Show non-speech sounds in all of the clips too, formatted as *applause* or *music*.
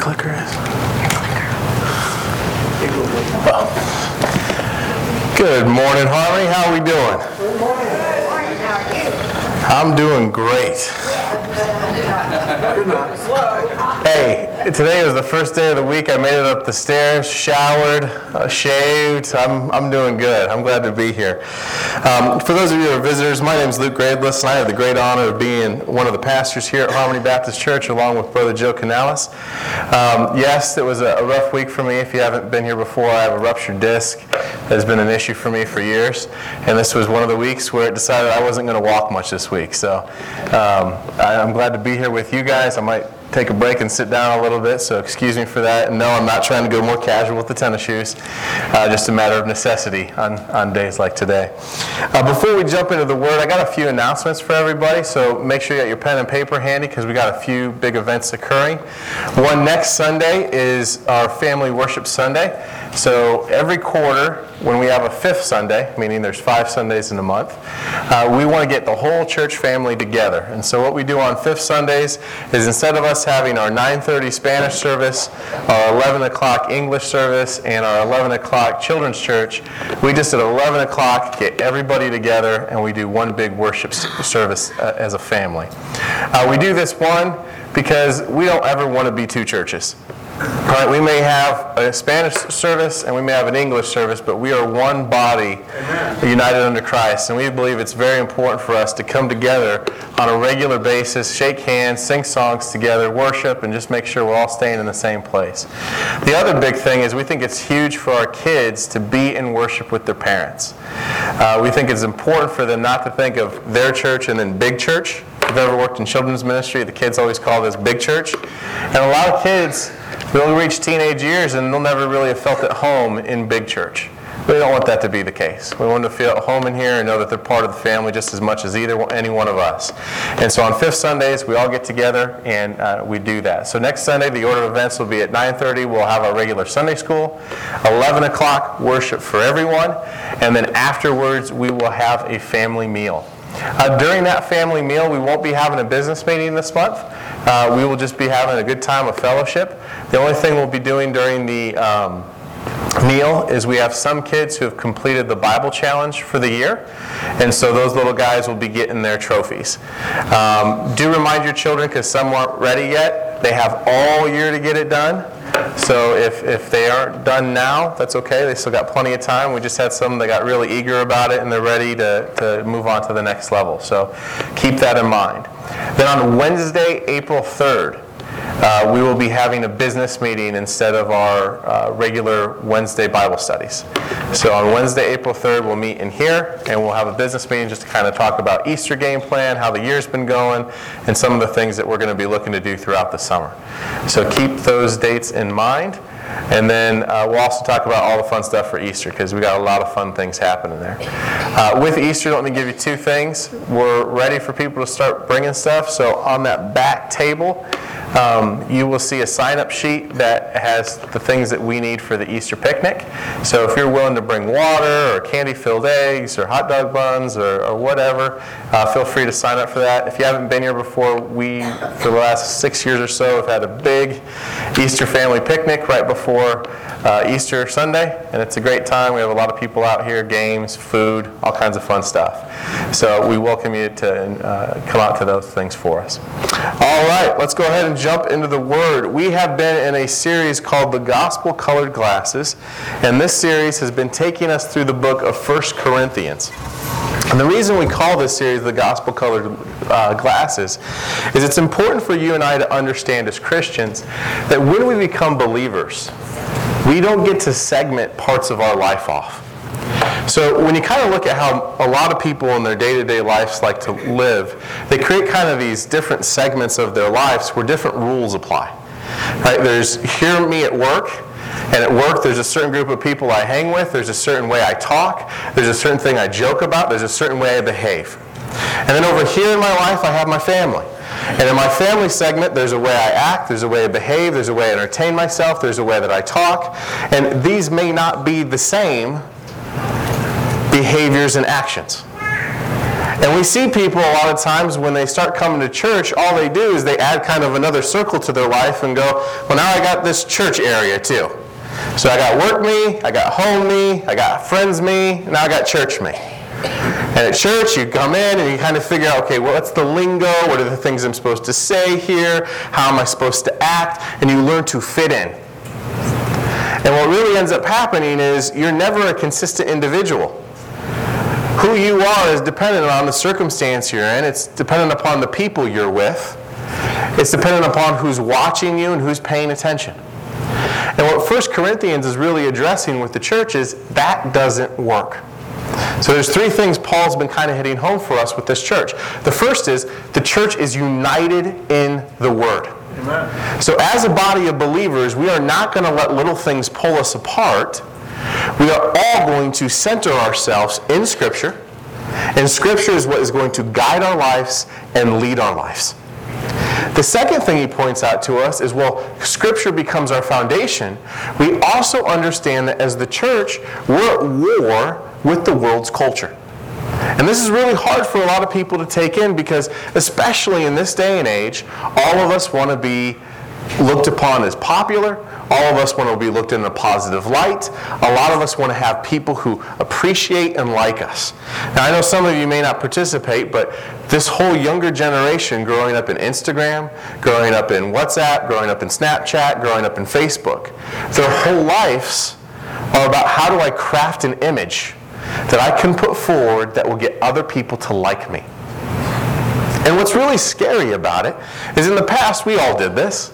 clicker is? Good morning, Harmony. How are we doing? I'm doing great. Hey, today was the first day of the week. I made it up the stairs, showered, uh, shaved. I'm, I'm doing good. I'm glad to be here. Um, for those of you who are visitors, my name is Luke Gradeless, and I have the great honor of being one of the pastors here at Harmony Baptist Church, along with Brother Joe Canales. Um, yes, it was a, rough week for me. If you haven't been here before, I have a ruptured disc that has been an issue for me for years, and this was one of the weeks where it decided I wasn't going to walk much this week. So um, I, I'm glad to be here with you guys. I might take a break and sit down a little bit, so excuse me for that. No, I'm not trying to go more casual with the tennis shoes, uh, just a matter of necessity on, on days like today. Uh, before we jump into the word, I got a few announcements for everybody, so make sure you got your pen and paper handy because we got a few big events occurring. One next Sunday is our Family Worship Sunday. So every quarter, when we have a fifth Sunday, meaning there's five Sundays in a month, uh, we want to get the whole church family together. And so what we do on fifth Sundays is instead of us having our 9:30 Spanish service, our 11 o'clock English service, and our 11 o'clock children's church, we just at 11 o'clock get everybody together and we do one big worship service uh, as a family. Uh, we do this one because we don't ever want to be two churches. Right, we may have a Spanish service and we may have an English service, but we are one body Amen. united under Christ. And we believe it's very important for us to come together on a regular basis, shake hands, sing songs together, worship, and just make sure we're all staying in the same place. The other big thing is we think it's huge for our kids to be in worship with their parents. Uh, we think it's important for them not to think of their church and then big church. If you've ever worked in children's ministry, the kids always call this big church. And a lot of kids They'll reach teenage years and they'll never really have felt at home in big church. We don't want that to be the case. We want them to feel at home in here and know that they're part of the family just as much as either any one of us. And so on fifth Sundays, we all get together and uh, we do that. So next Sunday, the order of events will be at 9:30. We'll have our regular Sunday school. 11 o'clock, worship for everyone, and then afterwards, we will have a family meal. Uh, during that family meal, we won't be having a business meeting this month. Uh, we will just be having a good time of fellowship. The only thing we'll be doing during the um, meal is we have some kids who have completed the Bible challenge for the year, and so those little guys will be getting their trophies. Um, do remind your children, because some aren't ready yet, they have all year to get it done. So if, if they aren't done now, that's okay. They still got plenty of time. We just had some that got really eager about it and they're ready to, to move on to the next level. So keep that in mind. Then on Wednesday, April 3rd, uh, we will be having a business meeting instead of our uh, regular Wednesday Bible studies. So on Wednesday, April 3rd, we'll meet in here and we'll have a business meeting just to kind of talk about Easter game plan, how the year's been going, and some of the things that we're going to be looking to do throughout the summer. So keep those dates in mind. And then uh, we'll also talk about all the fun stuff for Easter because we got a lot of fun things happening there. Uh, with Easter, let me give you two things. We're ready for people to start bringing stuff. So on that back table, um, you will see a sign-up sheet that has the things that we need for the Easter picnic. So if you're willing to bring water or candy-filled eggs or hot dog buns or, or whatever, uh, feel free to sign up for that. If you haven't been here before, we, for the last six years or so, have had a big Easter family picnic right before uh, Easter Sunday, and it's a great time. We have a lot of people out here, games, food, all kinds of fun stuff. So we welcome you to uh, come out to those things for us. All right, let's go ahead and jump into the Word. We have been in a series called The Gospel Colored Glasses, and this series has been taking us through the book of First Corinthians. And the reason we call this series the Gospel Colored uh, Glasses is it's important for you and I to understand as Christians that when we become believers, we don't get to segment parts of our life off. So when you kind of look at how a lot of people in their day-to-day lives like to live, they create kind of these different segments of their lives where different rules apply. Right? There's hear me at work, and at work there's a certain group of people I hang with, there's a certain way I talk, there's a certain thing I joke about, there's a certain way I behave. And then over here in my life I have my family. And in my family segment, there's a way I act, there's a way I behave, there's a way I entertain myself, there's a way that I talk. And these may not be the same behaviors and actions. And we see people a lot of times when they start coming to church, all they do is they add kind of another circle to their life and go, well, now I got this church area too. So I got work me, I got home me, I got friends me, now I got church me. And at church, you come in and you kind of figure out, okay, well, what's the lingo? What are the things I'm supposed to say here? How am I supposed to act? And you learn to fit in. And what really ends up happening is you're never a consistent individual. Who you are is dependent on the circumstance you're in, it's dependent upon the people you're with, it's dependent upon who's watching you and who's paying attention. And what 1 Corinthians is really addressing with the church is that doesn't work. So there's three things Paul's been kind of hitting home for us with this church. The first is the church is united in the word. Amen. So as a body of believers, we are not going to let little things pull us apart. We are all going to center ourselves in Scripture. And Scripture is what is going to guide our lives and lead our lives. The second thing he points out to us is well, Scripture becomes our foundation. We also understand that as the church, we're at war with the world's culture. And this is really hard for a lot of people to take in because, especially in this day and age, all of us want to be looked upon as popular. All of us want to be looked in a positive light. A lot of us want to have people who appreciate and like us. Now, I know some of you may not participate, but this whole younger generation growing up in Instagram, growing up in WhatsApp, growing up in Snapchat, growing up in Facebook, their whole lives are about how do I craft an image that I can put forward that will get other people to like me. And what's really scary about it is in the past we all did this.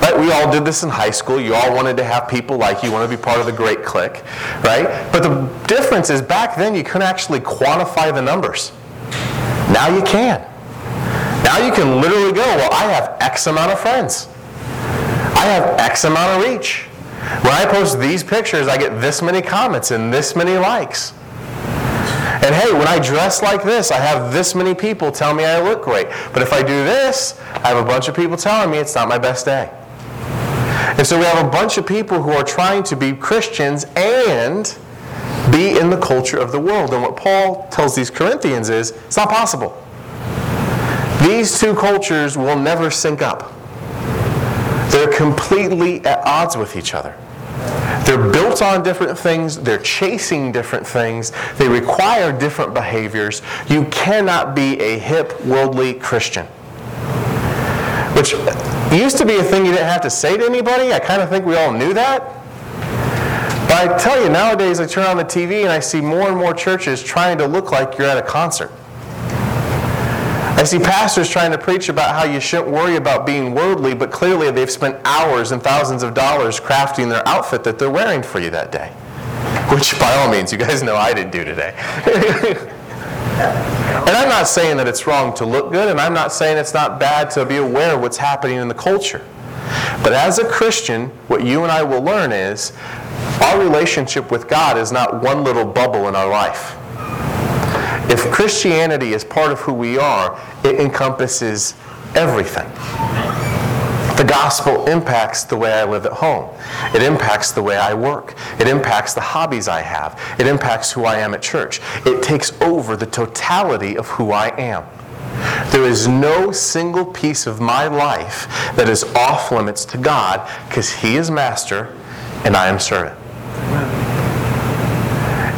Right? We all did this in high school. You all wanted to have people like you, want to be part of the great clique, right? But the difference is back then you couldn't actually quantify the numbers. Now you can. Now you can literally go, well, I have X amount of friends. I have X amount of reach. When I post these pictures, I get this many comments and this many likes. And hey, when I dress like this, I have this many people tell me I look great. But if I do this, I have a bunch of people telling me it's not my best day. And so we have a bunch of people who are trying to be Christians and be in the culture of the world. And what Paul tells these Corinthians is it's not possible. These two cultures will never sync up. They're completely at odds with each other. They're built on different things, they're chasing different things, they require different behaviors. You cannot be a hip, worldly Christian. Which used to be a thing you didn't have to say to anybody. I kind of think we all knew that. But I tell you, nowadays I turn on the TV and I see more and more churches trying to look like you're at a concert. I see pastors trying to preach about how you shouldn't worry about being worldly, but clearly they've spent hours and thousands of dollars crafting their outfit that they're wearing for you that day. Which, by all means, you guys know I didn't do today. *laughs* and I'm not saying that it's wrong to look good, and I'm not saying it's not bad to be aware of what's happening in the culture. But as a Christian, what you and I will learn is our relationship with God is not one little bubble in our life. If Christianity is part of who we are, it encompasses everything. The gospel impacts the way I live at home. It impacts the way I work. It impacts the hobbies I have. It impacts who I am at church. It takes over the totality of who I am. There is no single piece of my life that is off limits to God because He is master and I am servant.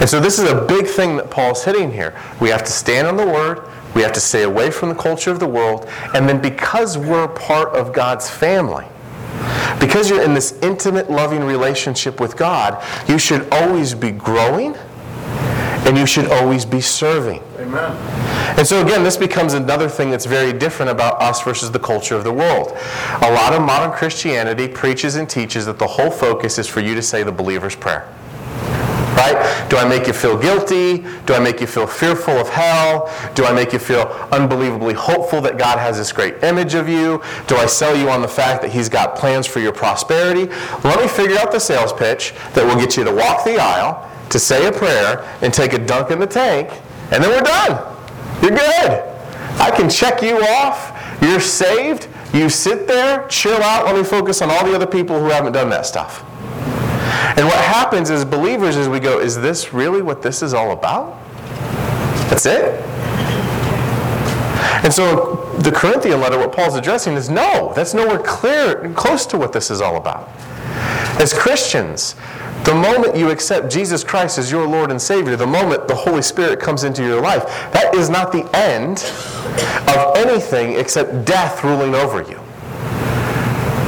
And so this is a big thing that Paul's hitting here. We have to stand on the word, we have to stay away from the culture of the world, and then because we're part of God's family, because you're in this intimate, loving relationship with God, you should always be growing and you should always be serving. Amen. And so, again, this becomes another thing that's very different about us versus the culture of the world. A lot of modern Christianity preaches and teaches that the whole focus is for you to say the believer's prayer right? Do I make you feel guilty? Do I make you feel fearful of hell? Do I make you feel unbelievably hopeful that God has this great image of you? Do I sell you on the fact that He's got plans for your prosperity? Let me figure out the sales pitch that will get you to walk the aisle, to say a prayer, and take a dunk in the tank, and then we're done. You're good. I can check you off. You're saved. You sit there, chill out. Let me focus on all the other people who haven't done that stuff. And what happens as believers is we go, is this really what this is all about? That's it? And so the Corinthian letter, what Paul's addressing is no, that's nowhere clear, close to what this is all about. As Christians, the moment you accept Jesus Christ as your Lord and Savior, the moment the Holy Spirit comes into your life, that is not the end of anything except death ruling over you.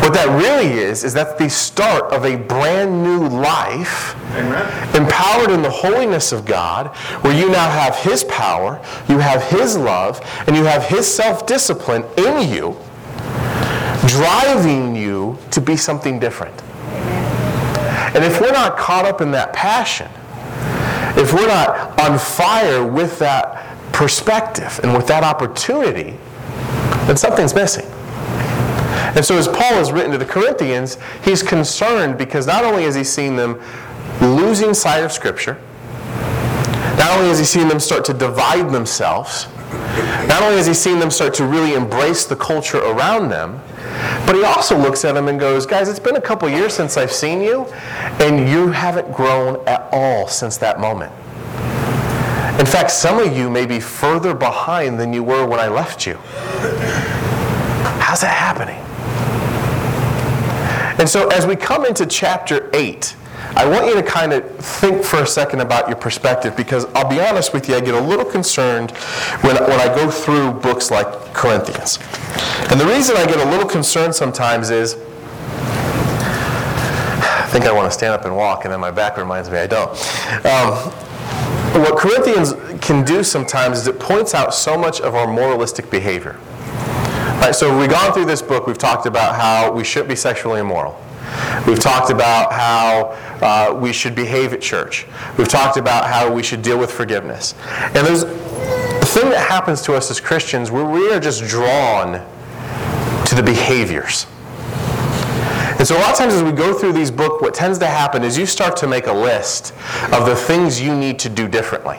What that really is, is that's the start of a brand new life, Amen. empowered in the holiness of God, where you now have His power, you have His love, and you have His self discipline in you, driving you to be something different. And if we're not caught up in that passion, if we're not on fire with that perspective and with that opportunity, then something's missing. And so, as Paul has written to the Corinthians, he's concerned because not only has he seen them losing sight of Scripture, not only has he seen them start to divide themselves, not only has he seen them start to really embrace the culture around them, but he also looks at them and goes, Guys, it's been a couple years since I've seen you, and you haven't grown at all since that moment. In fact, some of you may be further behind than you were when I left you. How's that happening? And so, as we come into chapter 8, I want you to kind of think for a second about your perspective because I'll be honest with you, I get a little concerned when, when I go through books like Corinthians. And the reason I get a little concerned sometimes is I think I want to stand up and walk, and then my back reminds me I don't. Um, what Corinthians can do sometimes is it points out so much of our moralistic behavior. Right, so we've gone through this book, we've talked about how we shouldn't be sexually immoral. We've talked about how uh, we should behave at church. We've talked about how we should deal with forgiveness. And there's the thing that happens to us as Christians where we are just drawn to the behaviors. And so a lot of times as we go through these books, what tends to happen is you start to make a list of the things you need to do differently.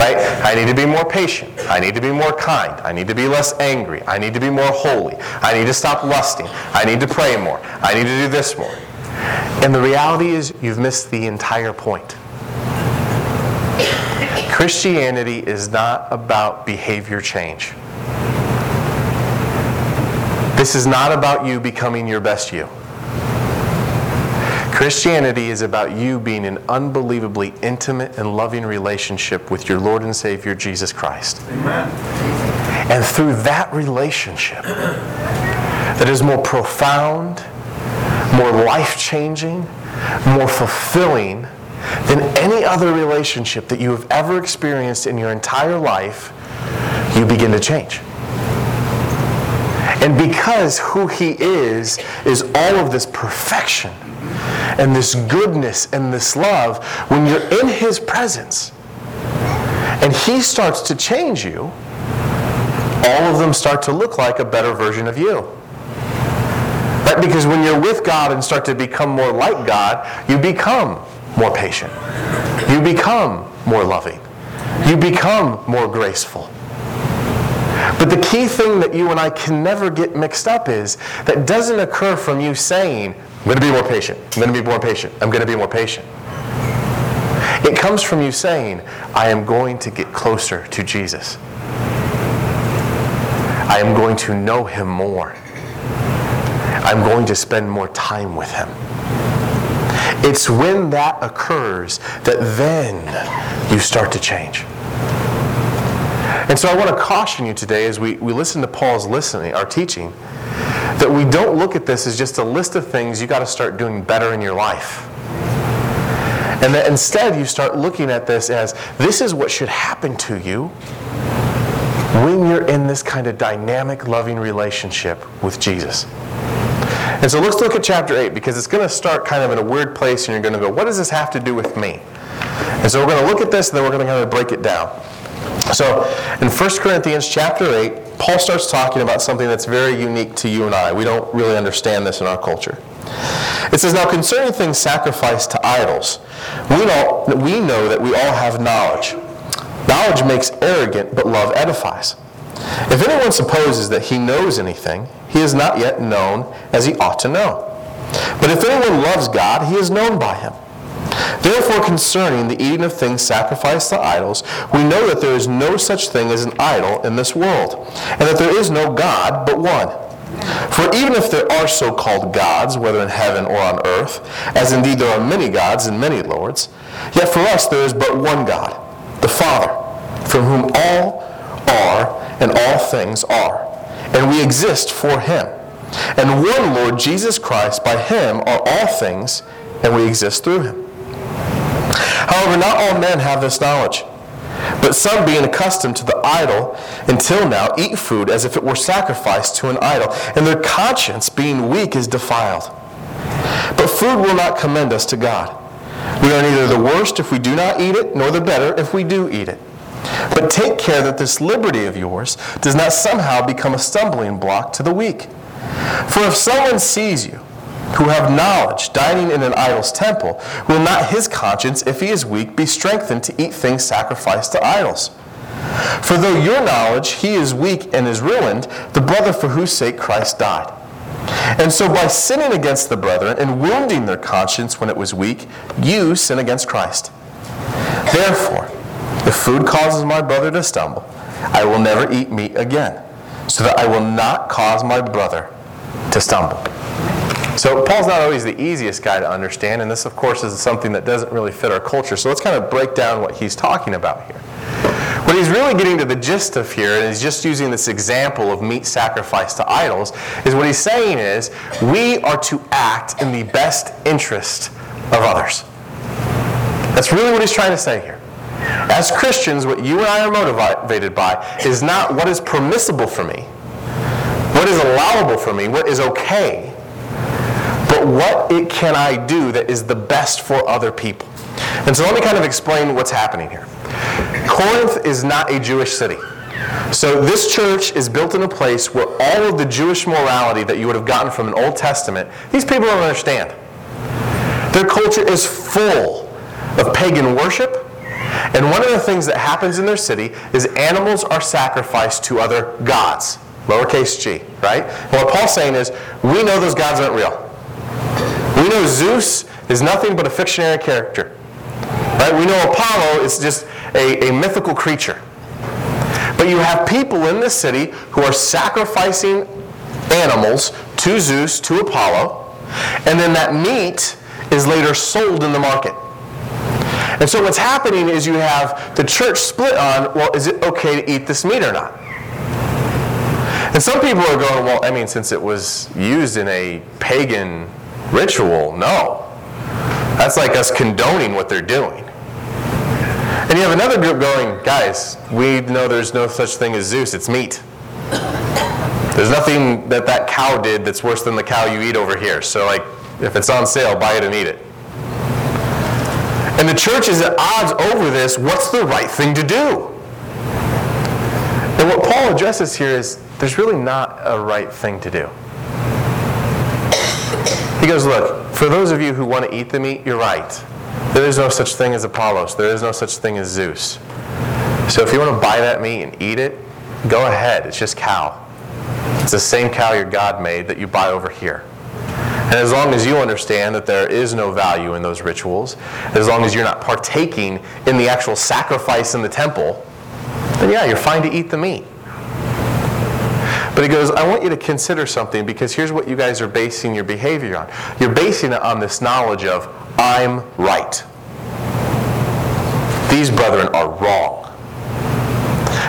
Right? I need to be more patient. I need to be more kind. I need to be less angry. I need to be more holy. I need to stop lusting. I need to pray more. I need to do this more. And the reality is, you've missed the entire point. Christianity is not about behavior change. This is not about you becoming your best you. Christianity is about you being in unbelievably intimate and loving relationship with your Lord and Savior Jesus Christ. Amen. And through that relationship, that is more profound, more life changing, more fulfilling than any other relationship that you have ever experienced in your entire life, you begin to change. And because who He is, is all of this perfection and this goodness and this love, when you're in His presence and He starts to change you, all of them start to look like a better version of you. Right? Because when you're with God and start to become more like God, you become more patient. You become more loving. You become more graceful. But the key thing that you and I can never get mixed up is that doesn't occur from you saying, I'm going to be more patient. I'm going to be more patient. I'm going to be more patient. It comes from you saying, I am going to get closer to Jesus. I am going to know him more. I'm going to spend more time with him. It's when that occurs that then you start to change. And so I want to caution you today as we, we listen to Paul's listening, our teaching, that we don't look at this as just a list of things you got to start doing better in your life. And that instead you start looking at this as this is what should happen to you when you're in this kind of dynamic, loving relationship with Jesus. And so let's look at chapter 8 because it's going to start kind of in a weird place and you're going to go, what does this have to do with me? And so we're going to look at this and then we're going to kind of break it down. So in 1 Corinthians chapter 8, Paul starts talking about something that's very unique to you and I. We don't really understand this in our culture. It says, Now concerning things sacrificed to idols, we know, we know that we all have knowledge. Knowledge makes arrogant, but love edifies. If anyone supposes that he knows anything, he is not yet known as he ought to know. But if anyone loves God, he is known by him. Therefore, concerning the eating of things sacrificed to idols, we know that there is no such thing as an idol in this world, and that there is no God but one. For even if there are so called gods, whether in heaven or on earth, as indeed there are many gods and many lords, yet for us there is but one God, the Father, from whom all are and all things are, and we exist for him. And one Lord Jesus Christ, by him are all things, and we exist through him. However, not all men have this knowledge. But some, being accustomed to the idol until now, eat food as if it were sacrificed to an idol, and their conscience, being weak, is defiled. But food will not commend us to God. We are neither the worst if we do not eat it, nor the better if we do eat it. But take care that this liberty of yours does not somehow become a stumbling block to the weak. For if someone sees you, who have knowledge, dining in an idol's temple, will not his conscience, if he is weak, be strengthened to eat things sacrificed to idols? For though your knowledge he is weak and is ruined, the brother for whose sake Christ died. And so by sinning against the brethren and wounding their conscience when it was weak, you sin against Christ. Therefore, if food causes my brother to stumble, I will never eat meat again, so that I will not cause my brother to stumble. So Paul's not always the easiest guy to understand, and this, of course, is something that doesn't really fit our culture. So let's kind of break down what he's talking about here. What he's really getting to the gist of here, and he's just using this example of meat sacrifice to idols, is what he's saying is we are to act in the best interest of others. That's really what he's trying to say here. As Christians, what you and I are motivated by is not what is permissible for me, what is allowable for me, what is okay but what it can I do that is the best for other people? And so let me kind of explain what's happening here. Corinth is not a Jewish city. So this church is built in a place where all of the Jewish morality that you would have gotten from an Old Testament, these people don't understand. Their culture is full of pagan worship. And one of the things that happens in their city is animals are sacrificed to other gods, lowercase g, right? And what Paul's saying is, we know those gods aren't real. We know Zeus is nothing but a fictionary character. Right? We know Apollo is just a, a mythical creature. But you have people in this city who are sacrificing animals to Zeus, to Apollo, and then that meat is later sold in the market. And so what's happening is you have the church split on, well, is it okay to eat this meat or not? And some people are going, well, I mean, since it was used in a pagan ritual. No. That's like us condoning what they're doing. And you have another group going, guys, we know there's no such thing as Zeus, it's meat. There's nothing that that cow did that's worse than the cow you eat over here. So, like, if it's on sale, buy it and eat it. And the church is at odds over this. What's the right thing to do? And what Paul addresses here is there's really not a right thing to do. Goes, Look, for those of you who want to eat the meat, you're right. There is no such thing as Apollos, there is no such thing as Zeus. So if you want to buy that meat and eat it, go ahead. It's just cow. It's the same cow your God made that you buy over here. And as long as you understand that there is no value in those rituals, as long as you're not partaking in the actual sacrifice in the temple, then yeah, you're fine to eat the meat. But he goes, I want you to consider something because here's what you guys are basing your behavior on. You're basing it on this knowledge of, I'm right. These brethren are wrong.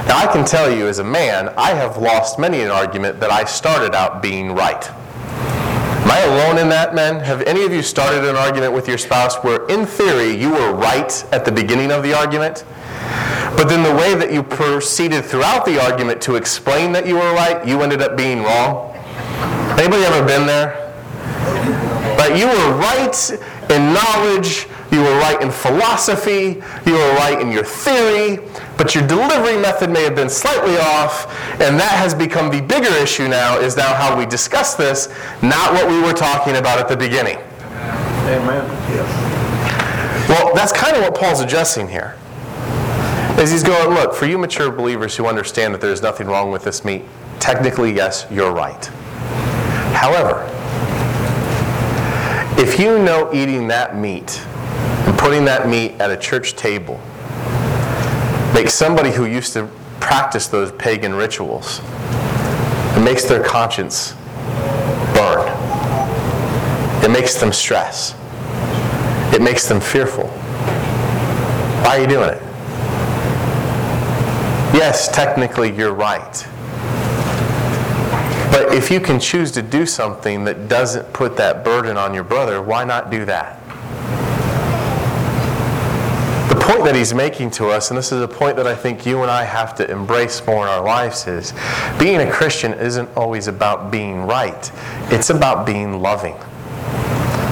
Now, I can tell you as a man, I have lost many an argument that I started out being right. Am I alone in that, men? Have any of you started an argument with your spouse where, in theory, you were right at the beginning of the argument? But then the way that you proceeded throughout the argument to explain that you were right, you ended up being wrong. Anybody ever been there? But you were right in knowledge, you were right in philosophy, you were right in your theory, but your delivery method may have been slightly off, and that has become the bigger issue now, is now how we discuss this, not what we were talking about at the beginning. Amen. Yes. Well, that's kind of what Paul's addressing here. Is he's going, look, for you mature believers who understand that there's nothing wrong with this meat, technically, yes, you're right. However, if you know eating that meat and putting that meat at a church table makes somebody who used to practice those pagan rituals, it makes their conscience burn. It makes them stress. It makes them fearful. Why are you doing it? Yes, technically you're right. But if you can choose to do something that doesn't put that burden on your brother, why not do that? The point that he's making to us, and this is a point that I think you and I have to embrace more in our lives, is being a Christian isn't always about being right, it's about being loving.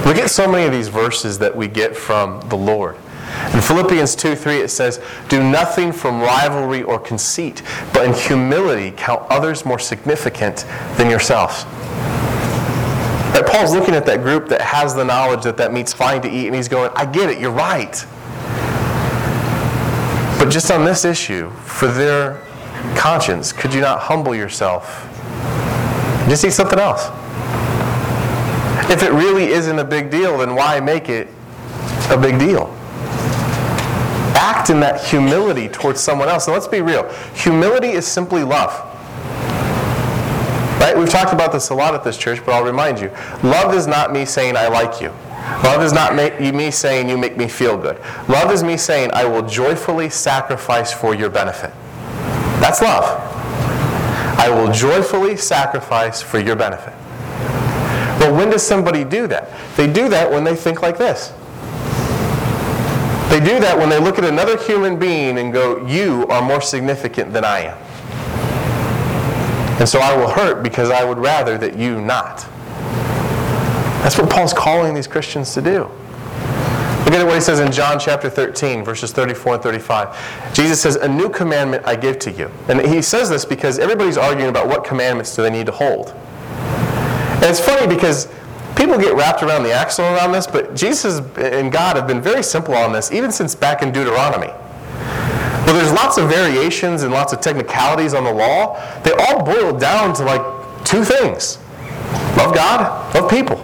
Look at so many of these verses that we get from the Lord. In Philippians 2 3, it says, Do nothing from rivalry or conceit, but in humility count others more significant than yourselves. Right, Paul's looking at that group that has the knowledge that that meat's fine to eat, and he's going, I get it, you're right. But just on this issue, for their conscience, could you not humble yourself? Just eat something else. If it really isn't a big deal, then why make it a big deal? Act in that humility towards someone else. And let's be real humility is simply love. Right? We've talked about this a lot at this church, but I'll remind you love is not me saying, I like you. Love is not me saying, you make me feel good. Love is me saying, I will joyfully sacrifice for your benefit. That's love. I will joyfully sacrifice for your benefit. Well, when does somebody do that? They do that when they think like this. They do that when they look at another human being and go, You are more significant than I am. And so I will hurt because I would rather that you not. That's what Paul's calling these Christians to do. Look at what he says in John chapter 13, verses 34 and 35. Jesus says, A new commandment I give to you. And he says this because everybody's arguing about what commandments do they need to hold. And it's funny because people get wrapped around the axle around this, but Jesus and God have been very simple on this, even since back in Deuteronomy. Well, there's lots of variations and lots of technicalities on the law. They all boil down to like two things love God, love people.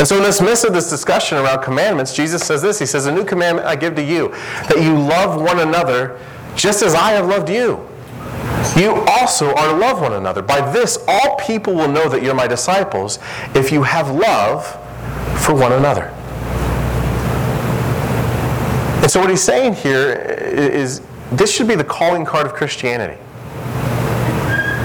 And so, in this midst of this discussion around commandments, Jesus says this He says, A new commandment I give to you, that you love one another just as I have loved you. You also are to love one another. By this, all people will know that you're my disciples if you have love for one another. And so, what he's saying here is this should be the calling card of Christianity.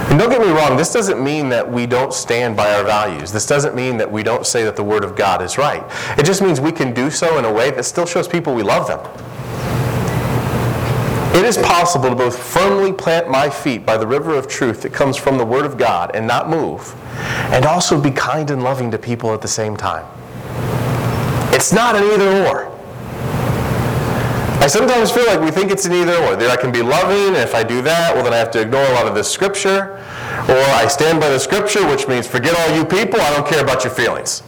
And don't get me wrong, this doesn't mean that we don't stand by our values. This doesn't mean that we don't say that the Word of God is right. It just means we can do so in a way that still shows people we love them. It is possible to both firmly plant my feet by the river of truth that comes from the Word of God and not move, and also be kind and loving to people at the same time. It's not an either or. I sometimes feel like we think it's an either or. There I can be loving, and if I do that, well, then I have to ignore a lot of this scripture. Or I stand by the scripture, which means forget all you people, I don't care about your feelings.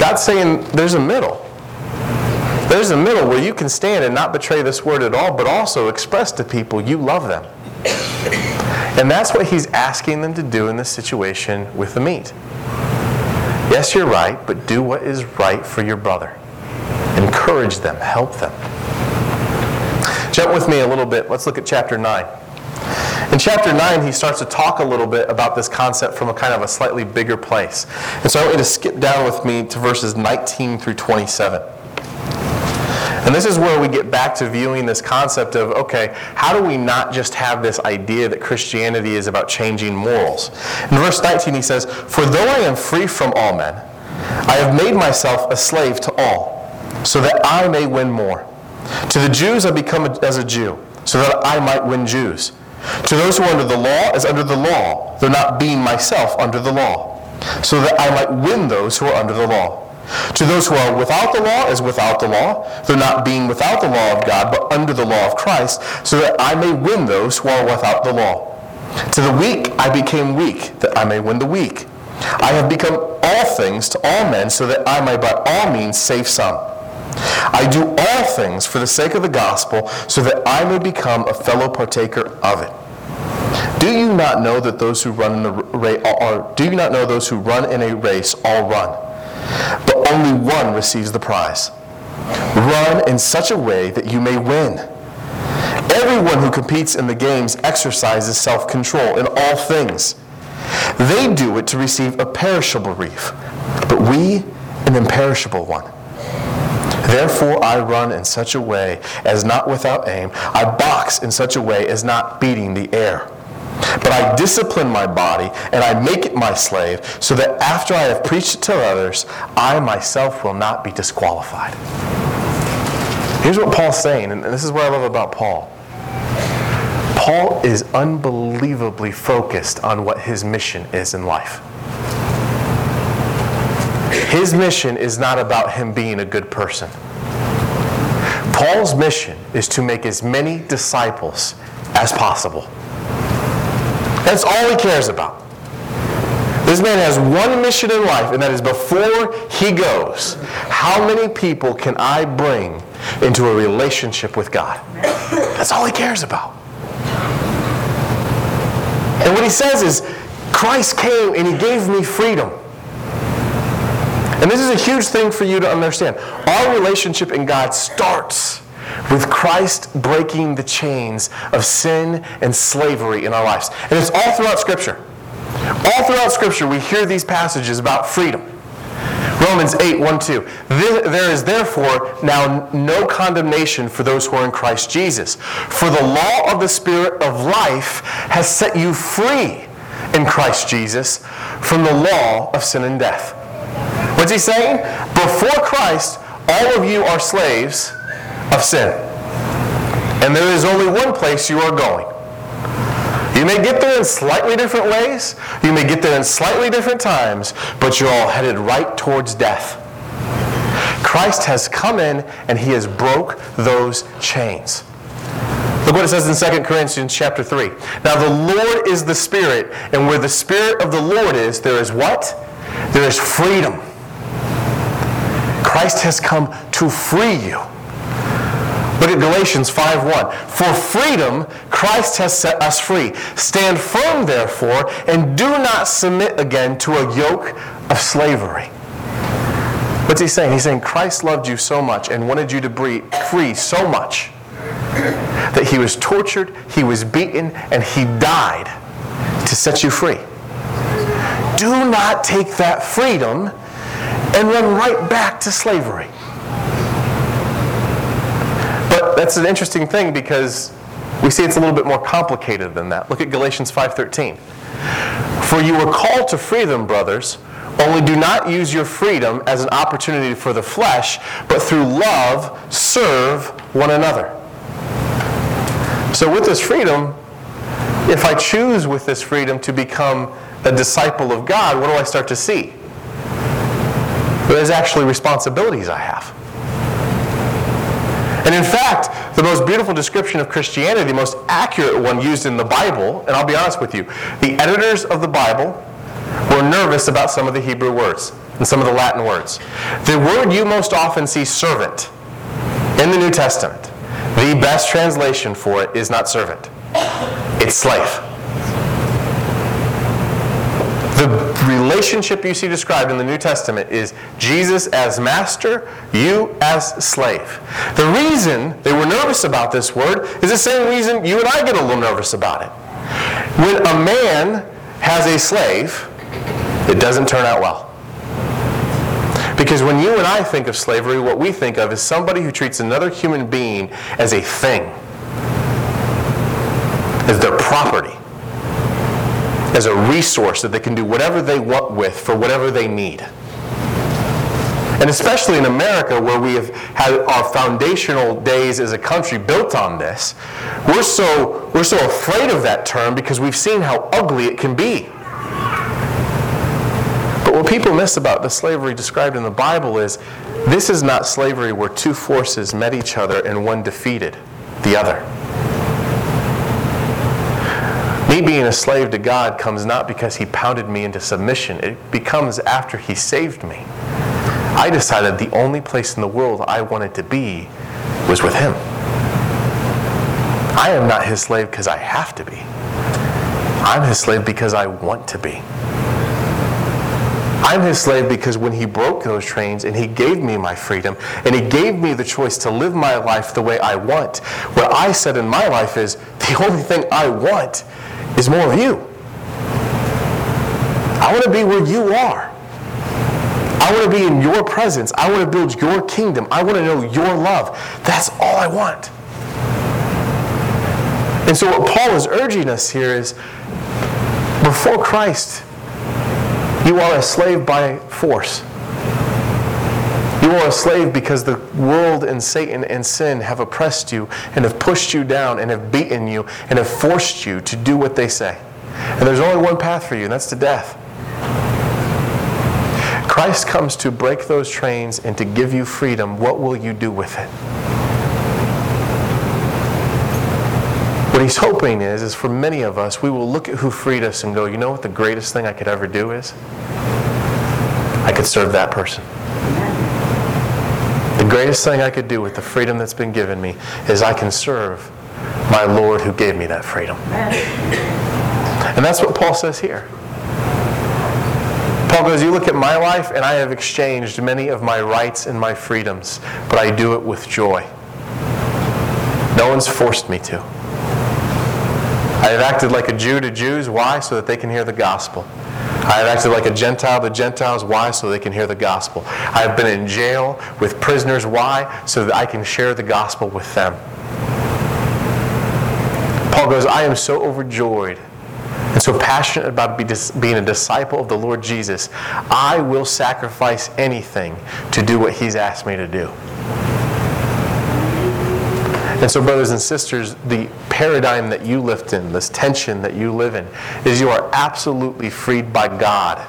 God's saying there's a middle. There's a middle where you can stand and not betray this word at all, but also express to people you love them. And that's what he's asking them to do in this situation with the meat. Yes, you're right, but do what is right for your brother. Encourage them, help them. Jump with me a little bit. Let's look at chapter 9. In chapter 9, he starts to talk a little bit about this concept from a kind of a slightly bigger place. And so I want you to skip down with me to verses 19 through 27. And this is where we get back to viewing this concept of okay, how do we not just have this idea that Christianity is about changing morals? In verse 19, he says, For though I am free from all men, I have made myself a slave to all, so that I may win more. To the Jews I become as a Jew, so that I might win Jews. To those who are under the law, as under the law, though not being myself under the law, so that I might win those who are under the law. To those who are without the law as without the law, though not being without the law of God, but under the law of Christ, so that I may win those who are without the law. To the weak I became weak, that I may win the weak. I have become all things to all men, so that I may by all means save some. I do all things for the sake of the gospel, so that I may become a fellow partaker of it. Do you not know that those who run in the do you not know those who run in a race all run? Only one receives the prize. Run in such a way that you may win. Everyone who competes in the games exercises self control in all things. They do it to receive a perishable wreath, but we an imperishable one. Therefore, I run in such a way as not without aim. I box in such a way as not beating the air. But I discipline my body and I make it my slave, so that after I have preached it to others, I myself will not be disqualified. Here's what Paul's saying, and this is what I love about Paul. Paul is unbelievably focused on what his mission is in life. His mission is not about him being a good person. Paul's mission is to make as many disciples as possible. That's all he cares about. This man has one mission in life, and that is before he goes, how many people can I bring into a relationship with God? That's all he cares about. And what he says is, Christ came and he gave me freedom. And this is a huge thing for you to understand. Our relationship in God starts with Christ breaking the chains of sin and slavery in our lives. And it's all throughout Scripture. All throughout Scripture, we hear these passages about freedom. Romans 8, 1, 2. There is therefore now no condemnation for those who are in Christ Jesus. For the law of the Spirit of life has set you free in Christ Jesus from the law of sin and death. What's he saying? Before Christ, all of you are slaves of sin. And there is only one place you are going. You may get there in slightly different ways, you may get there in slightly different times, but you're all headed right towards death. Christ has come in and he has broke those chains. Look what it says in 2 Corinthians chapter 3. Now the Lord is the Spirit, and where the Spirit of the Lord is, there is what? There is freedom. Christ has come to free you. Look at Galatians 5:1. For freedom Christ has set us free. Stand firm therefore and do not submit again to a yoke of slavery. What's he saying? He's saying Christ loved you so much and wanted you to be free so much that he was tortured, he was beaten, and he died to set you free. Do not take that freedom and run right back to slavery. But that's an interesting thing because we see it's a little bit more complicated than that. Look at Galatians 5:13. For you were called to freedom, brothers, only do not use your freedom as an opportunity for the flesh, but through love serve one another. So with this freedom, if I choose with this freedom to become a disciple of God, what do I start to see? There's actually responsibilities I have. And in fact, the most beautiful description of Christianity, the most accurate one used in the Bible, and I'll be honest with you, the editors of the Bible were nervous about some of the Hebrew words and some of the Latin words. The word you most often see, servant, in the New Testament, the best translation for it is not servant, it's slave. The relationship you see described in the New Testament is Jesus as master, you as slave. The reason they were nervous about this word is the same reason you and I get a little nervous about it. When a man has a slave, it doesn't turn out well. Because when you and I think of slavery, what we think of is somebody who treats another human being as a thing, as their property as a resource that they can do whatever they want with for whatever they need. And especially in America, where we have had our foundational days as a country built on this, we're so, we're so afraid of that term because we've seen how ugly it can be. But what people miss about the slavery described in the Bible is this is not slavery where two forces met each other and one defeated the other. Me being a slave to God comes not because He pounded me into submission, it becomes after He saved me. I decided the only place in the world I wanted to be was with Him. I am not His slave because I have to be. I'm His slave because I want to be. I'm his slave because when he broke those chains and he gave me my freedom and he gave me the choice to live my life the way I want, what I said in my life is the only thing I want is more of you. I want to be where you are. I want to be in your presence. I want to build your kingdom. I want to know your love. That's all I want. And so, what Paul is urging us here is before Christ, you are a slave by force. You are a slave because the world and Satan and sin have oppressed you and have pushed you down and have beaten you and have forced you to do what they say. And there's only one path for you, and that's to death. Christ comes to break those chains and to give you freedom. What will you do with it? What he's hoping is, is for many of us, we will look at who freed us and go, you know what the greatest thing I could ever do is? I could serve that person. Greatest thing I could do with the freedom that's been given me is I can serve my Lord who gave me that freedom. And that's what Paul says here. Paul goes, You look at my life, and I have exchanged many of my rights and my freedoms, but I do it with joy. No one's forced me to. I have acted like a Jew to Jews. Why? So that they can hear the gospel. I have acted like a Gentile to Gentiles. Why? So they can hear the gospel. I have been in jail with prisoners. Why? So that I can share the gospel with them. Paul goes, I am so overjoyed and so passionate about being a disciple of the Lord Jesus, I will sacrifice anything to do what He's asked me to do. And so, brothers and sisters, the paradigm that you live in, this tension that you live in, is you are absolutely freed by God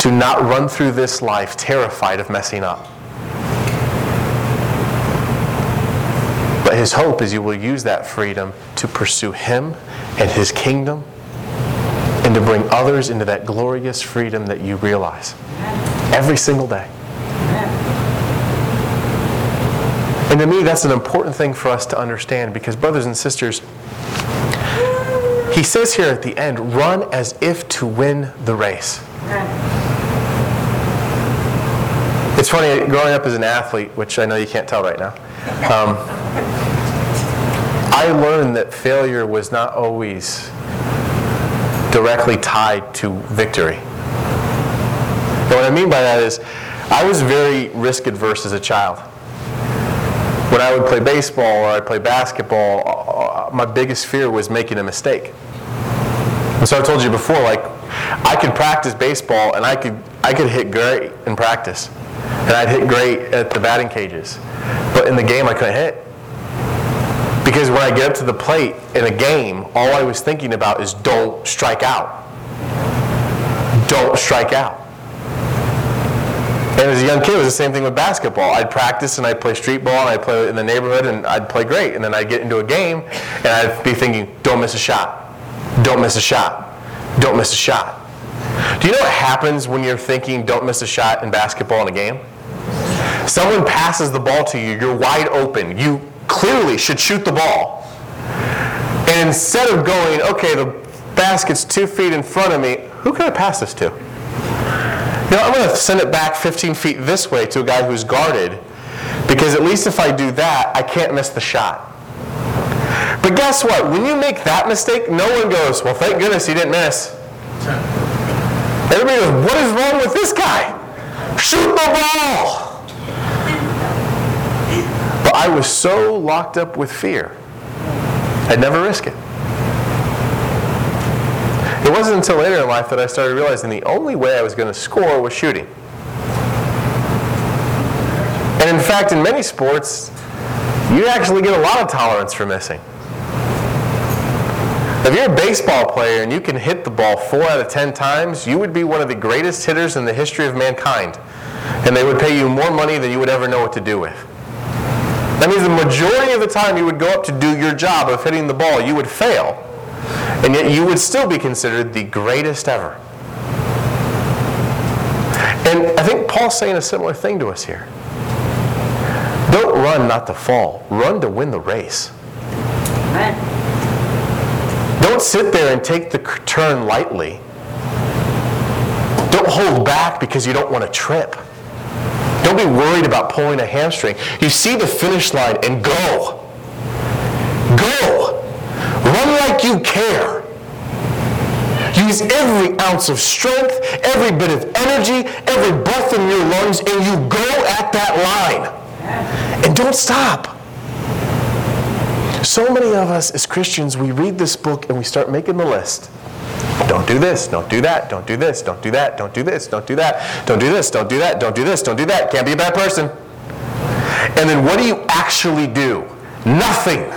to not run through this life terrified of messing up. But His hope is you will use that freedom to pursue Him and His kingdom and to bring others into that glorious freedom that you realize every single day. And to me, that's an important thing for us to understand because, brothers and sisters, he says here at the end, run as if to win the race. It's funny, growing up as an athlete, which I know you can't tell right now, um, I learned that failure was not always directly tied to victory. And what I mean by that is, I was very risk adverse as a child. When I would play baseball or I'd play basketball, uh, uh, my biggest fear was making a mistake. And so I told you before, like, I could practice baseball and I could, I could hit great in practice. And I'd hit great at the batting cages. But in the game, I couldn't hit. Because when I get up to the plate in a game, all I was thinking about is don't strike out. Don't strike out. And as a young kid, it was the same thing with basketball. I'd practice and I'd play street ball and I'd play in the neighborhood and I'd play great. And then I'd get into a game and I'd be thinking, don't miss a shot. Don't miss a shot. Don't miss a shot. Do you know what happens when you're thinking, don't miss a shot in basketball in a game? Someone passes the ball to you, you're wide open. You clearly should shoot the ball. And instead of going, okay, the basket's two feet in front of me, who can I pass this to? You know, I'm going to send it back 15 feet this way to a guy who's guarded, because at least if I do that, I can't miss the shot. But guess what? When you make that mistake, no one goes, well, thank goodness he didn't miss. Everybody goes, what is wrong with this guy? Shoot the ball! But I was so locked up with fear, I'd never risk it. It wasn't until later in life that I started realizing the only way I was going to score was shooting. And in fact, in many sports, you actually get a lot of tolerance for missing. If you're a baseball player and you can hit the ball four out of ten times, you would be one of the greatest hitters in the history of mankind. And they would pay you more money than you would ever know what to do with. That means the majority of the time you would go up to do your job of hitting the ball, you would fail. And yet you would still be considered the greatest ever. And I think Paul's saying a similar thing to us here. Don't run not to fall, run to win the race. Don't sit there and take the turn lightly. Don't hold back because you don't want to trip. Don't be worried about pulling a hamstring. You see the finish line and go. Go. Run like you care. Use every ounce of strength, every bit of energy, every breath in your lungs, and you go at that line. And don't stop. So many of us as Christians, we read this book and we start making the list. Don't do this, don't do that, don't do this, don't do that, don't do this, don't do that, don't do this, don't do that, don't do this, don't do that. Can't be a bad person. And then what do you actually do? Nothing.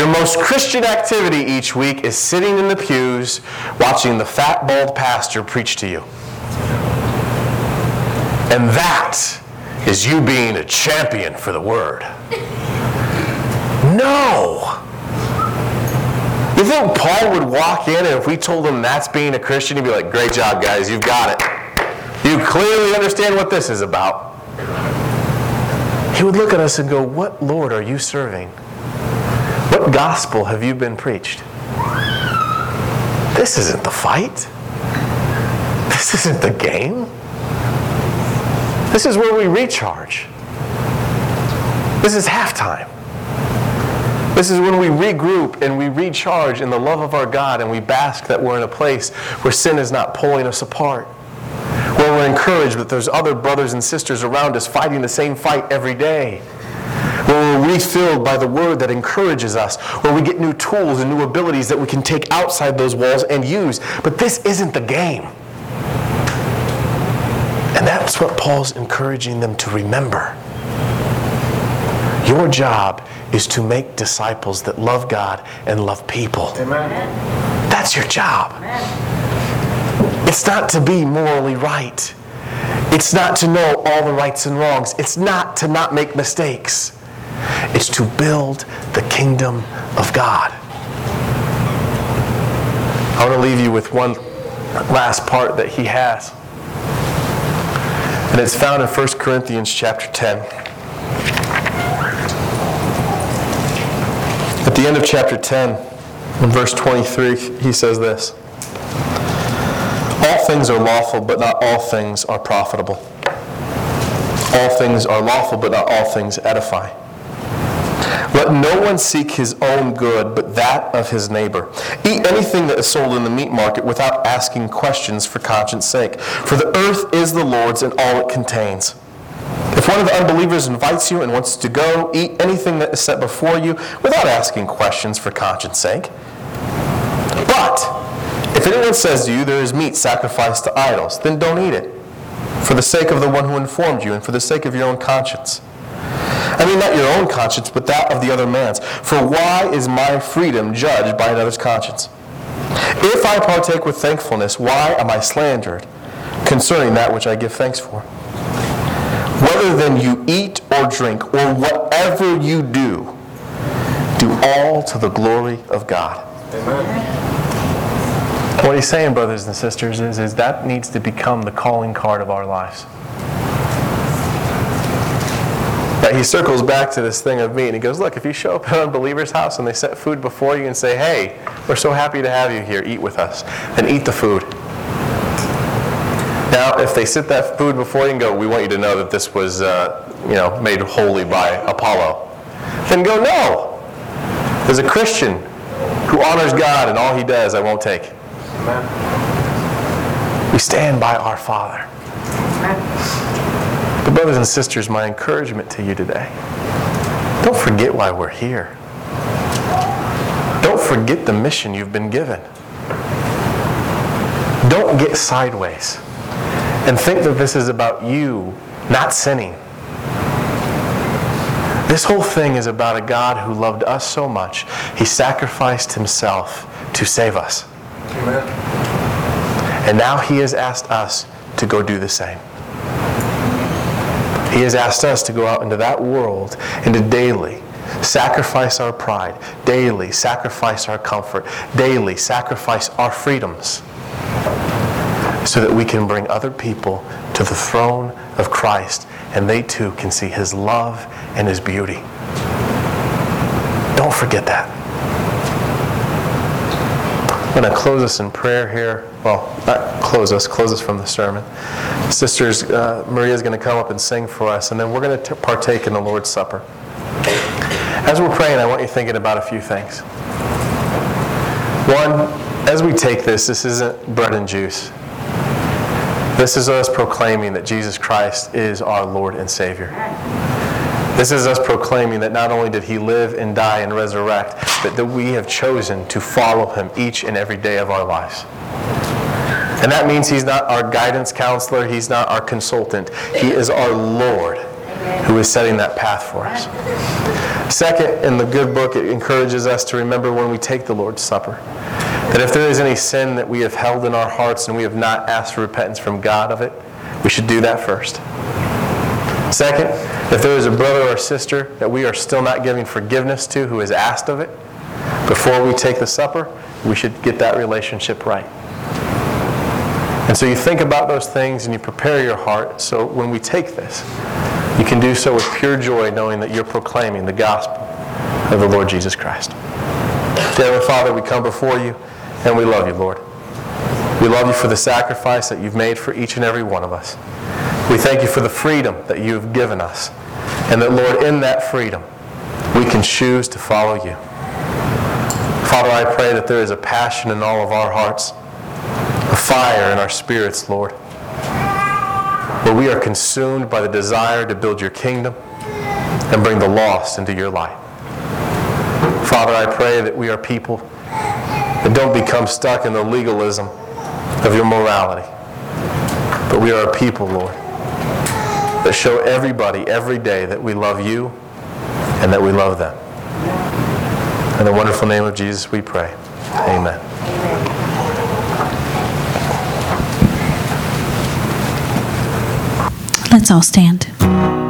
Your most Christian activity each week is sitting in the pews watching the fat, bald pastor preach to you. And that is you being a champion for the word. No. You think Paul would walk in and if we told him that's being a Christian, he'd be like, Great job, guys, you've got it. You clearly understand what this is about. He would look at us and go, What Lord are you serving? What gospel have you been preached? This isn't the fight. This isn't the game. This is where we recharge. This is halftime. This is when we regroup and we recharge in the love of our God and we bask that we're in a place where sin is not pulling us apart. Where we're encouraged that there's other brothers and sisters around us fighting the same fight every day. Where we're refilled by the word that encourages us. Where we get new tools and new abilities that we can take outside those walls and use. But this isn't the game. And that's what Paul's encouraging them to remember. Your job is to make disciples that love God and love people. Amen. That's your job. Amen. It's not to be morally right. It's not to know all the rights and wrongs. It's not to not make mistakes. It's to build the kingdom of God. I want to leave you with one last part that he has. And it's found in 1 Corinthians chapter 10. At the end of chapter 10, in verse 23, he says this All things are lawful, but not all things are profitable. All things are lawful, but not all things edify. Let no one seek his own good, but that of his neighbor. Eat anything that is sold in the meat market without asking questions for conscience sake. For the earth is the Lord's and all it contains. If one of the unbelievers invites you and wants to go, eat anything that is set before you without asking questions for conscience sake. But if anyone says to you, There is meat sacrificed to idols, then don't eat it, for the sake of the one who informed you and for the sake of your own conscience. I mean, not your own conscience, but that of the other man's. For why is my freedom judged by another's conscience? If I partake with thankfulness, why am I slandered concerning that which I give thanks for? Whether then you eat or drink or whatever you do, do all to the glory of God. Amen. What he's saying, brothers and sisters, is, is that needs to become the calling card of our lives. That he circles back to this thing of me and he goes, Look, if you show up at an unbeliever's house and they set food before you and say, Hey, we're so happy to have you here, eat with us, then eat the food. Now, if they sit that food before you and go, We want you to know that this was uh, you know, made holy by Apollo, then go, No. As a Christian who honors God and all he does, I won't take. Amen. We stand by our Father. But, brothers and sisters, my encouragement to you today don't forget why we're here. Don't forget the mission you've been given. Don't get sideways and think that this is about you not sinning. This whole thing is about a God who loved us so much, he sacrificed himself to save us. Amen. And now he has asked us to go do the same. He has asked us to go out into that world and to daily sacrifice our pride, daily sacrifice our comfort, daily sacrifice our freedoms so that we can bring other people to the throne of Christ and they too can see his love and his beauty. Don't forget that. I'm going to close us in prayer here. Well, not close us, close us from the sermon. Sisters, uh, Maria is going to come up and sing for us, and then we're going to partake in the Lord's Supper. As we're praying, I want you thinking about a few things. One, as we take this, this isn't bread and juice. This is us proclaiming that Jesus Christ is our Lord and Savior. This is us proclaiming that not only did he live and die and resurrect, but that we have chosen to follow him each and every day of our lives. And that means he's not our guidance counselor, he's not our consultant. He is our Lord who is setting that path for us. Second, in the good book, it encourages us to remember when we take the Lord's Supper that if there is any sin that we have held in our hearts and we have not asked for repentance from God of it, we should do that first. Second, if there is a brother or sister that we are still not giving forgiveness to who has asked of it, before we take the supper, we should get that relationship right. And so you think about those things and you prepare your heart so when we take this, you can do so with pure joy knowing that you're proclaiming the gospel of the Lord Jesus Christ. Dear Father, we come before you and we love you, Lord. We love you for the sacrifice that you've made for each and every one of us. We thank you for the freedom that you've given us. And that, Lord, in that freedom, we can choose to follow you. Father, I pray that there is a passion in all of our hearts, a fire in our spirits, Lord, where we are consumed by the desire to build your kingdom and bring the lost into your light. Father, I pray that we are people that don't become stuck in the legalism of your morality, but we are a people, Lord, that show everybody every day that we love you and that we love them. In the wonderful name of Jesus, we pray. Amen. Let's all stand.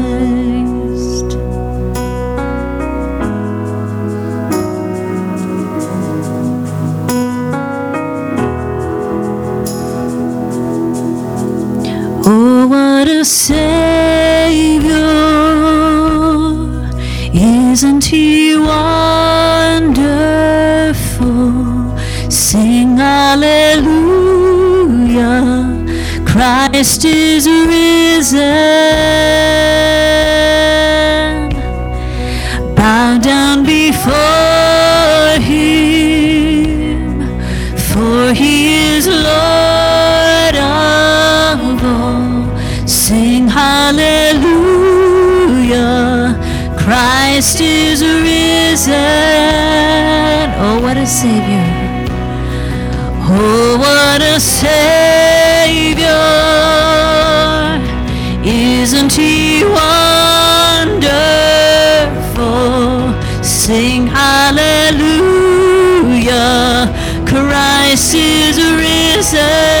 Savior. Isn't He wonderful? Sing Hallelujah. Christ is risen. Savior. Oh, what a Savior. Isn't he wonderful? Sing hallelujah. Christ is risen.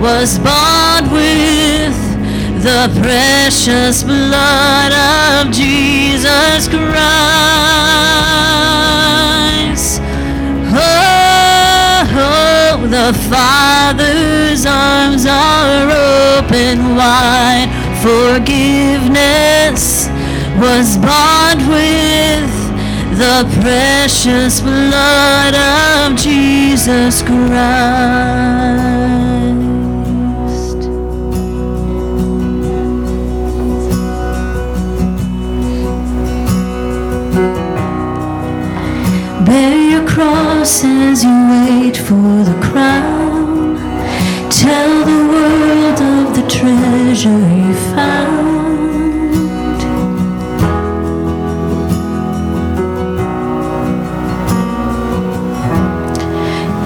was bought with the precious blood of Jesus Christ. Oh, oh, the Father's arms are open wide. Forgiveness was bought with the precious blood of Jesus Christ. Cross as you wait for the crown. Tell the world of the treasure you found.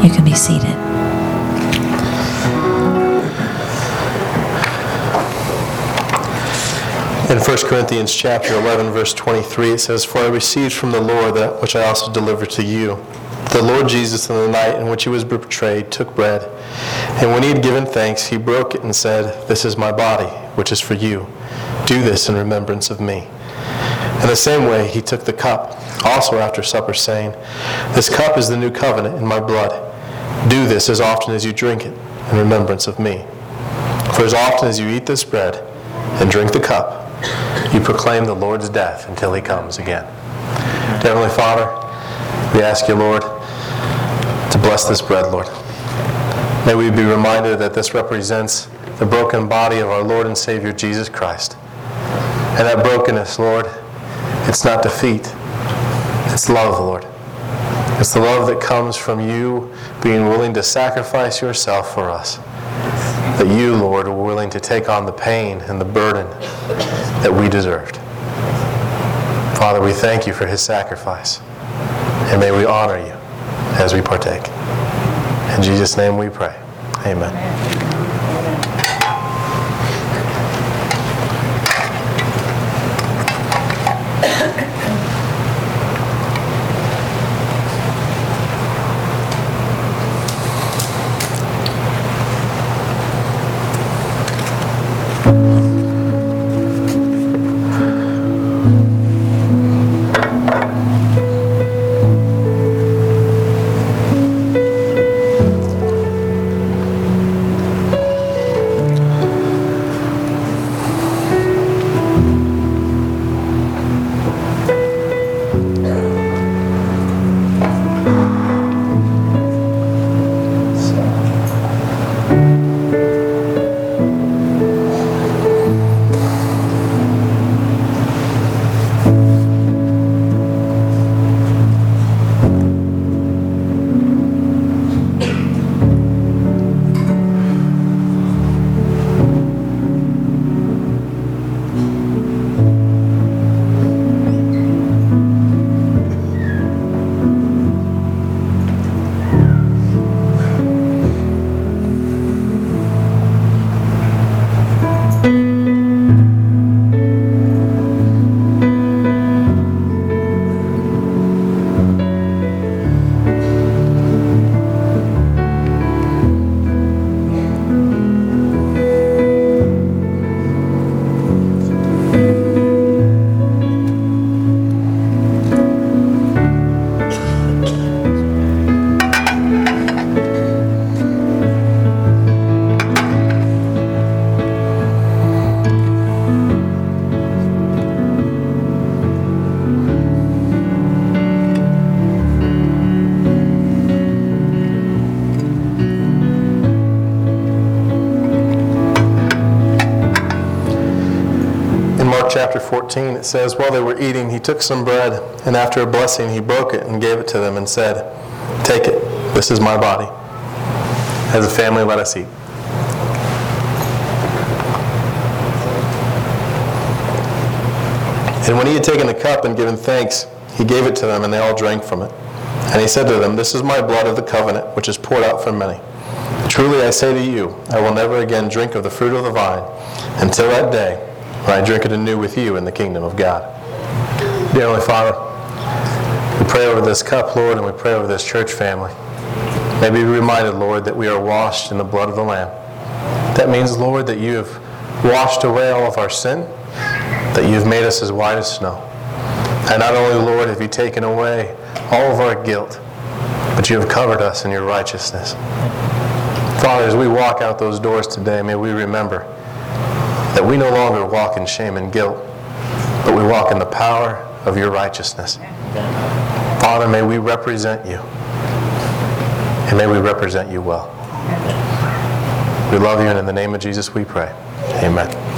You can be seated. In 1 Corinthians chapter 11, verse 23, it says, For I received from the Lord that which I also delivered to you. The Lord Jesus, in the night in which he was betrayed, took bread, and when he had given thanks, he broke it and said, This is my body, which is for you. Do this in remembrance of me. In the same way, he took the cup, also after supper, saying, This cup is the new covenant in my blood. Do this as often as you drink it in remembrance of me. For as often as you eat this bread and drink the cup, you proclaim the Lord's death until he comes again. Heavenly Father, we ask you, Lord, bless this bread, Lord. May we be reminded that this represents the broken body of our Lord and Savior Jesus Christ. And that brokenness, Lord, it's not defeat, it's love, Lord. It's the love that comes from you being willing to sacrifice yourself for us. That you, Lord, were willing to take on the pain and the burden that we deserved. Father, we thank you for his sacrifice. And may we honor you as we partake. In Jesus' name we pray. Amen. chapter 14, it says, While they were eating, he took some bread, and after a blessing, he broke it and gave it to them and said, Take it, this is my body. As a family, let us eat. And when he had taken the cup and given thanks, he gave it to them, and they all drank from it. And he said to them, This is my blood of the covenant, which is poured out for many. Truly I say to you, I will never again drink of the fruit of the vine until that day I drink it anew with you in the kingdom of God. Dear Heavenly Father, we pray over this cup, Lord, and we pray over this church family. May we be reminded, Lord, that we are washed in the blood of the Lamb. That means, Lord, that you have washed away all of our sin, that you've made us as white as snow. And not only, Lord, have you taken away all of our guilt, but you have covered us in your righteousness. Father, as we walk out those doors today, may we remember that we no longer walk in shame and guilt, but we walk in the power of your righteousness. Father, may we represent you, and may we represent you well. We love you, and in the name of Jesus we pray. Amen.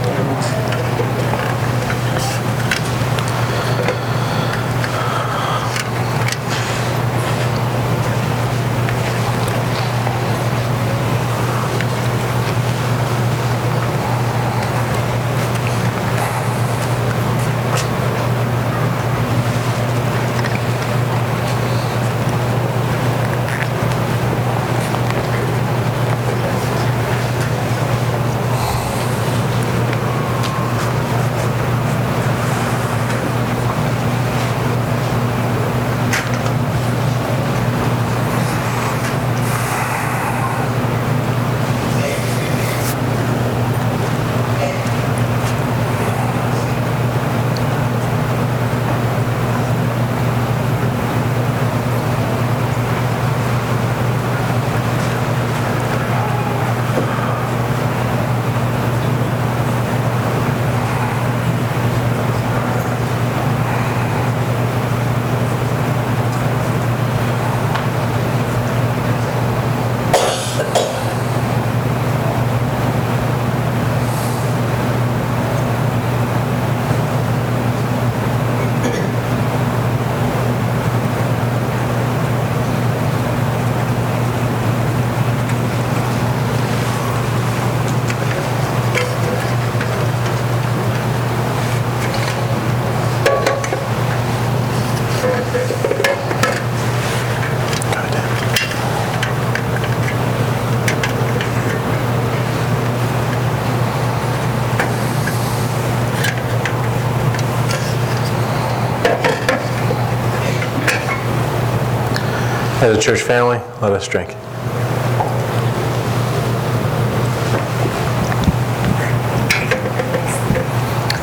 As a church family, let us drink.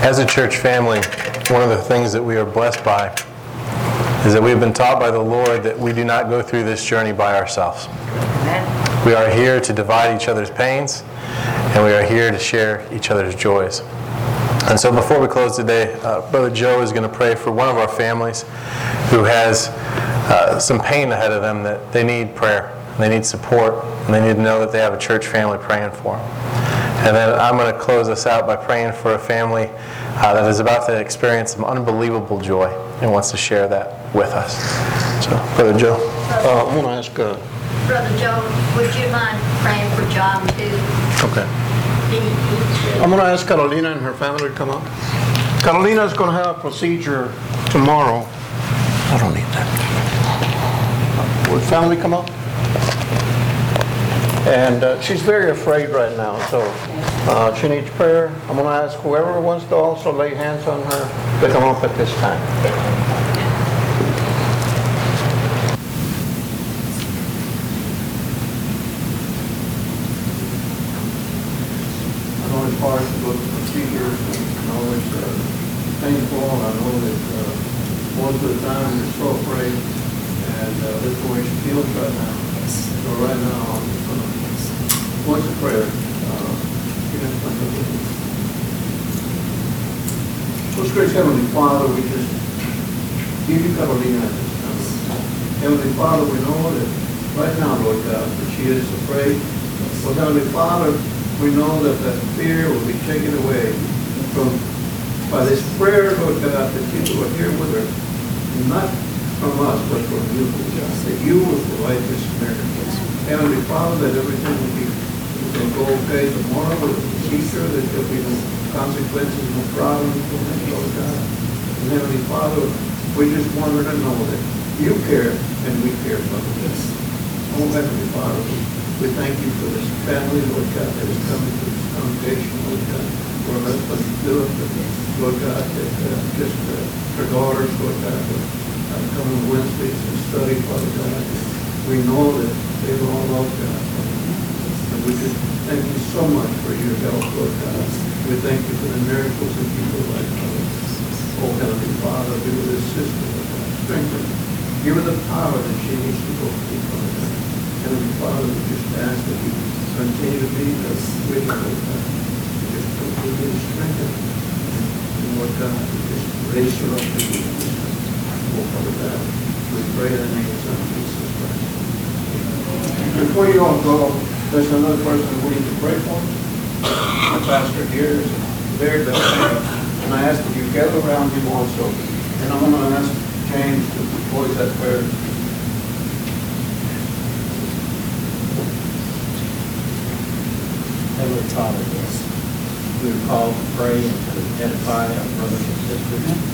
As a church family, one of the things that we are blessed by is that we have been taught by the Lord that we do not go through this journey by ourselves. We are here to divide each other's pains, and we are here to share each other's joys. And so before we close today, uh, Brother Joe is going to pray for one of our families who has uh, some pain ahead of them that they need prayer, they need support, and they need to know that they have a church family praying for them. And then I'm going to close us out by praying for a family uh, that is about to experience some unbelievable joy and wants to share that with us. So, Brother Joe. Uh, I'm gonna ask, uh, Brother Joe, would you mind praying for John too? okay. He- he- I'm gonna ask Carolina and her family to come up. Carolina is gonna have a procedure tomorrow. I don't need that. Would family come up? And uh, she's very afraid right now, so uh, she needs prayer. I'm gonna ask whoever wants to also lay hands on her to come up at this time. I know it's hard to to procedures, and I know it's uh, painful, I know that uh, most of the time you're so afraid, and uh, the she feels right now. Yes. So right now, I'm just gonna, voice of prayer. uh, get in front of you. Gracious Heavenly Father, we just give you Carolina at this time. Heavenly Father, we know that right now, Lord God, that she is afraid. But Heavenly Father, we know that that fear will be taken away from by this prayer, Lord God, that you are here with her, not from us, but from you, Lord God, that you will provide this miracle. Heavenly Father, that everything will be, will go okay tomorrow with the sure that there'll be no consequences, no problems, for me, Lord God. And Heavenly Father, we just want her to know that you care and we care for her. Oh, Heavenly Father, we thank you for this family, Lord God, that is coming to this congregation, Lord God. For her husband, Philip, and Lord God, that uh, just uh, her daughters, Lord God, that come on Wednesdays and study, Father God. We know that they all love God. And we just thank you so much for your help, Lord God. We thank you for the miracles you provide for us. Oh, Heavenly Father, be with this sister, Lord God. Strengthen her. Give her the power that she needs to go through, Father God. Heavenly Father, we just ask that you continue to be with us, Lord God. Just continue to strengthen her. And Lord God, we just raise her up to you. God, we pray in the name of Son Jesus Christ. Before you all go, there's another person we need to pray for. The pastor here is very best and I ask that you gather around him also. And I'm going to ask James to voice that prayer. Heavenly Father, yes. We are called to pray and to edify our brothers and sisters.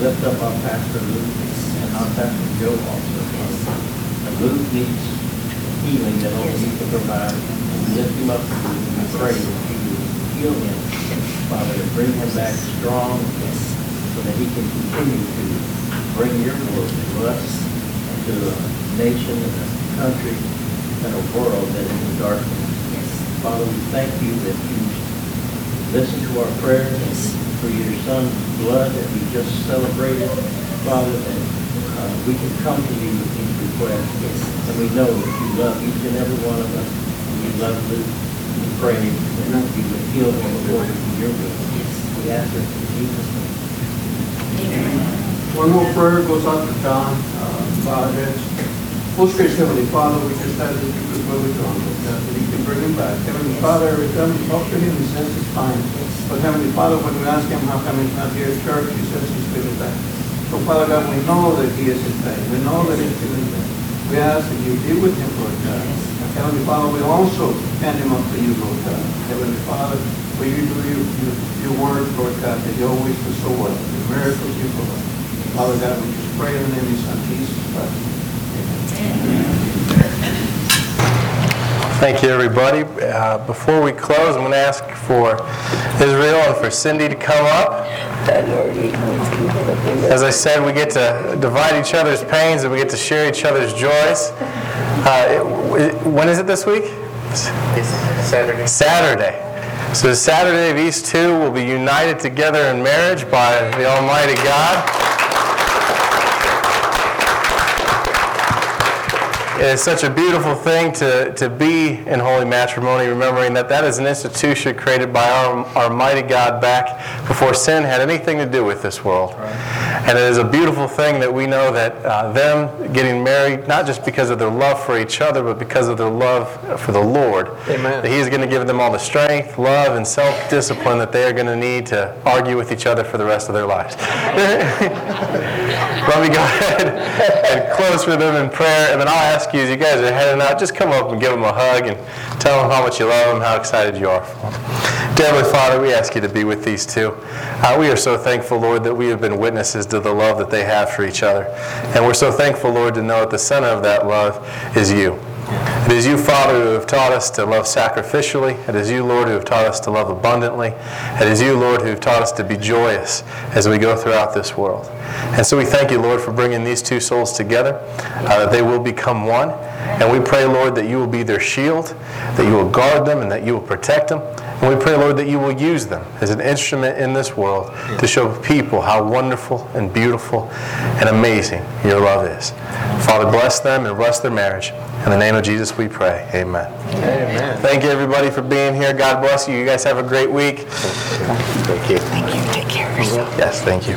Lift up our pastor Luke and our pastor Joe also. And Luke needs healing that only you can provide. Lift him up and pray that you heal him, Father, and bring him back strong so that he can continue to bring your word to us and to a nation and the country and a world that is in darkness. Father, we thank you that you listen to our prayers for your son's blood that we just celebrated. Father, that uh, we can come to you with these requests. And we know that you love each and every one of us. And you love Luke. We pray that you would heal him according to your will. We ask it in Jesus' name. One more prayer goes out to John, uh, Valdez. Most gracious Heavenly Father, we just ask that you would go with John, Lord God, that you can bring him back. Heavenly Father, every time we talk to him, he says it's fine. But Heavenly Father, when we ask him how come he's not here at church, he says he's feeling bad. So Father God, we know that he is in pain. We know that he's feeling bad. We ask that you be with him, Lord God. Heavenly Father, we also hand him up to you, Lord God. Heavenly Father, will you do your, your, your word, Lord God, that you always do so well, the miracles you provide. Father God, we just pray in the name of your Son, Jesus Christ. Thank you, everybody. Uh, Before we close, I'm going to ask for Israel and for Cindy to come up. As I said, we get to divide each other's pains and we get to share each other's joys. Uh, it- When is it this week? Saturday. Saturday. So Saturday of East 2 will be united together in marriage by the Almighty God. It is such a beautiful thing to, to be in holy matrimony, remembering that that is an institution created by our, our mighty God back before sin had anything to do with this world. And it is a beautiful thing that we know that uh, them getting married, not just because of their love for each other, but because of their love for the Lord, Amen. that He is going to give them all the strength, love, and self-discipline that they are going to need to argue with each other for the rest of their lives. *laughs* Let me go ahead and close with them in prayer, and then I'll ask you, as you guys are heading out, just come up and give them a hug and tell them how much you love them, how excited you are for them. Heavenly Father, we ask you to be with these two. Uh, we are so thankful, Lord, that we have been witnesses to the love that they have for each other. And we're so thankful, Lord, to know at the center of that love is you. It is you, Father, who have taught us to love sacrificially. It is you, Lord, who have taught us to love abundantly. It is you, Lord, who have taught us to be joyous as we go throughout this world. And so we thank you, Lord, for bringing these two souls together, uh, that they will become one. And we pray, Lord, that you will be their shield, that you will guard them, and that you will protect them. And we pray, Lord, that you will use them as an instrument in this world to show people how wonderful and beautiful and amazing your love is. Father, bless them and bless their marriage. In the name of Jesus, we pray. Amen. Amen. Thank you, everybody, for being here. God bless you. You guys have a great week. Thank you. Thank you. Take care of yourself. Yes, thank you.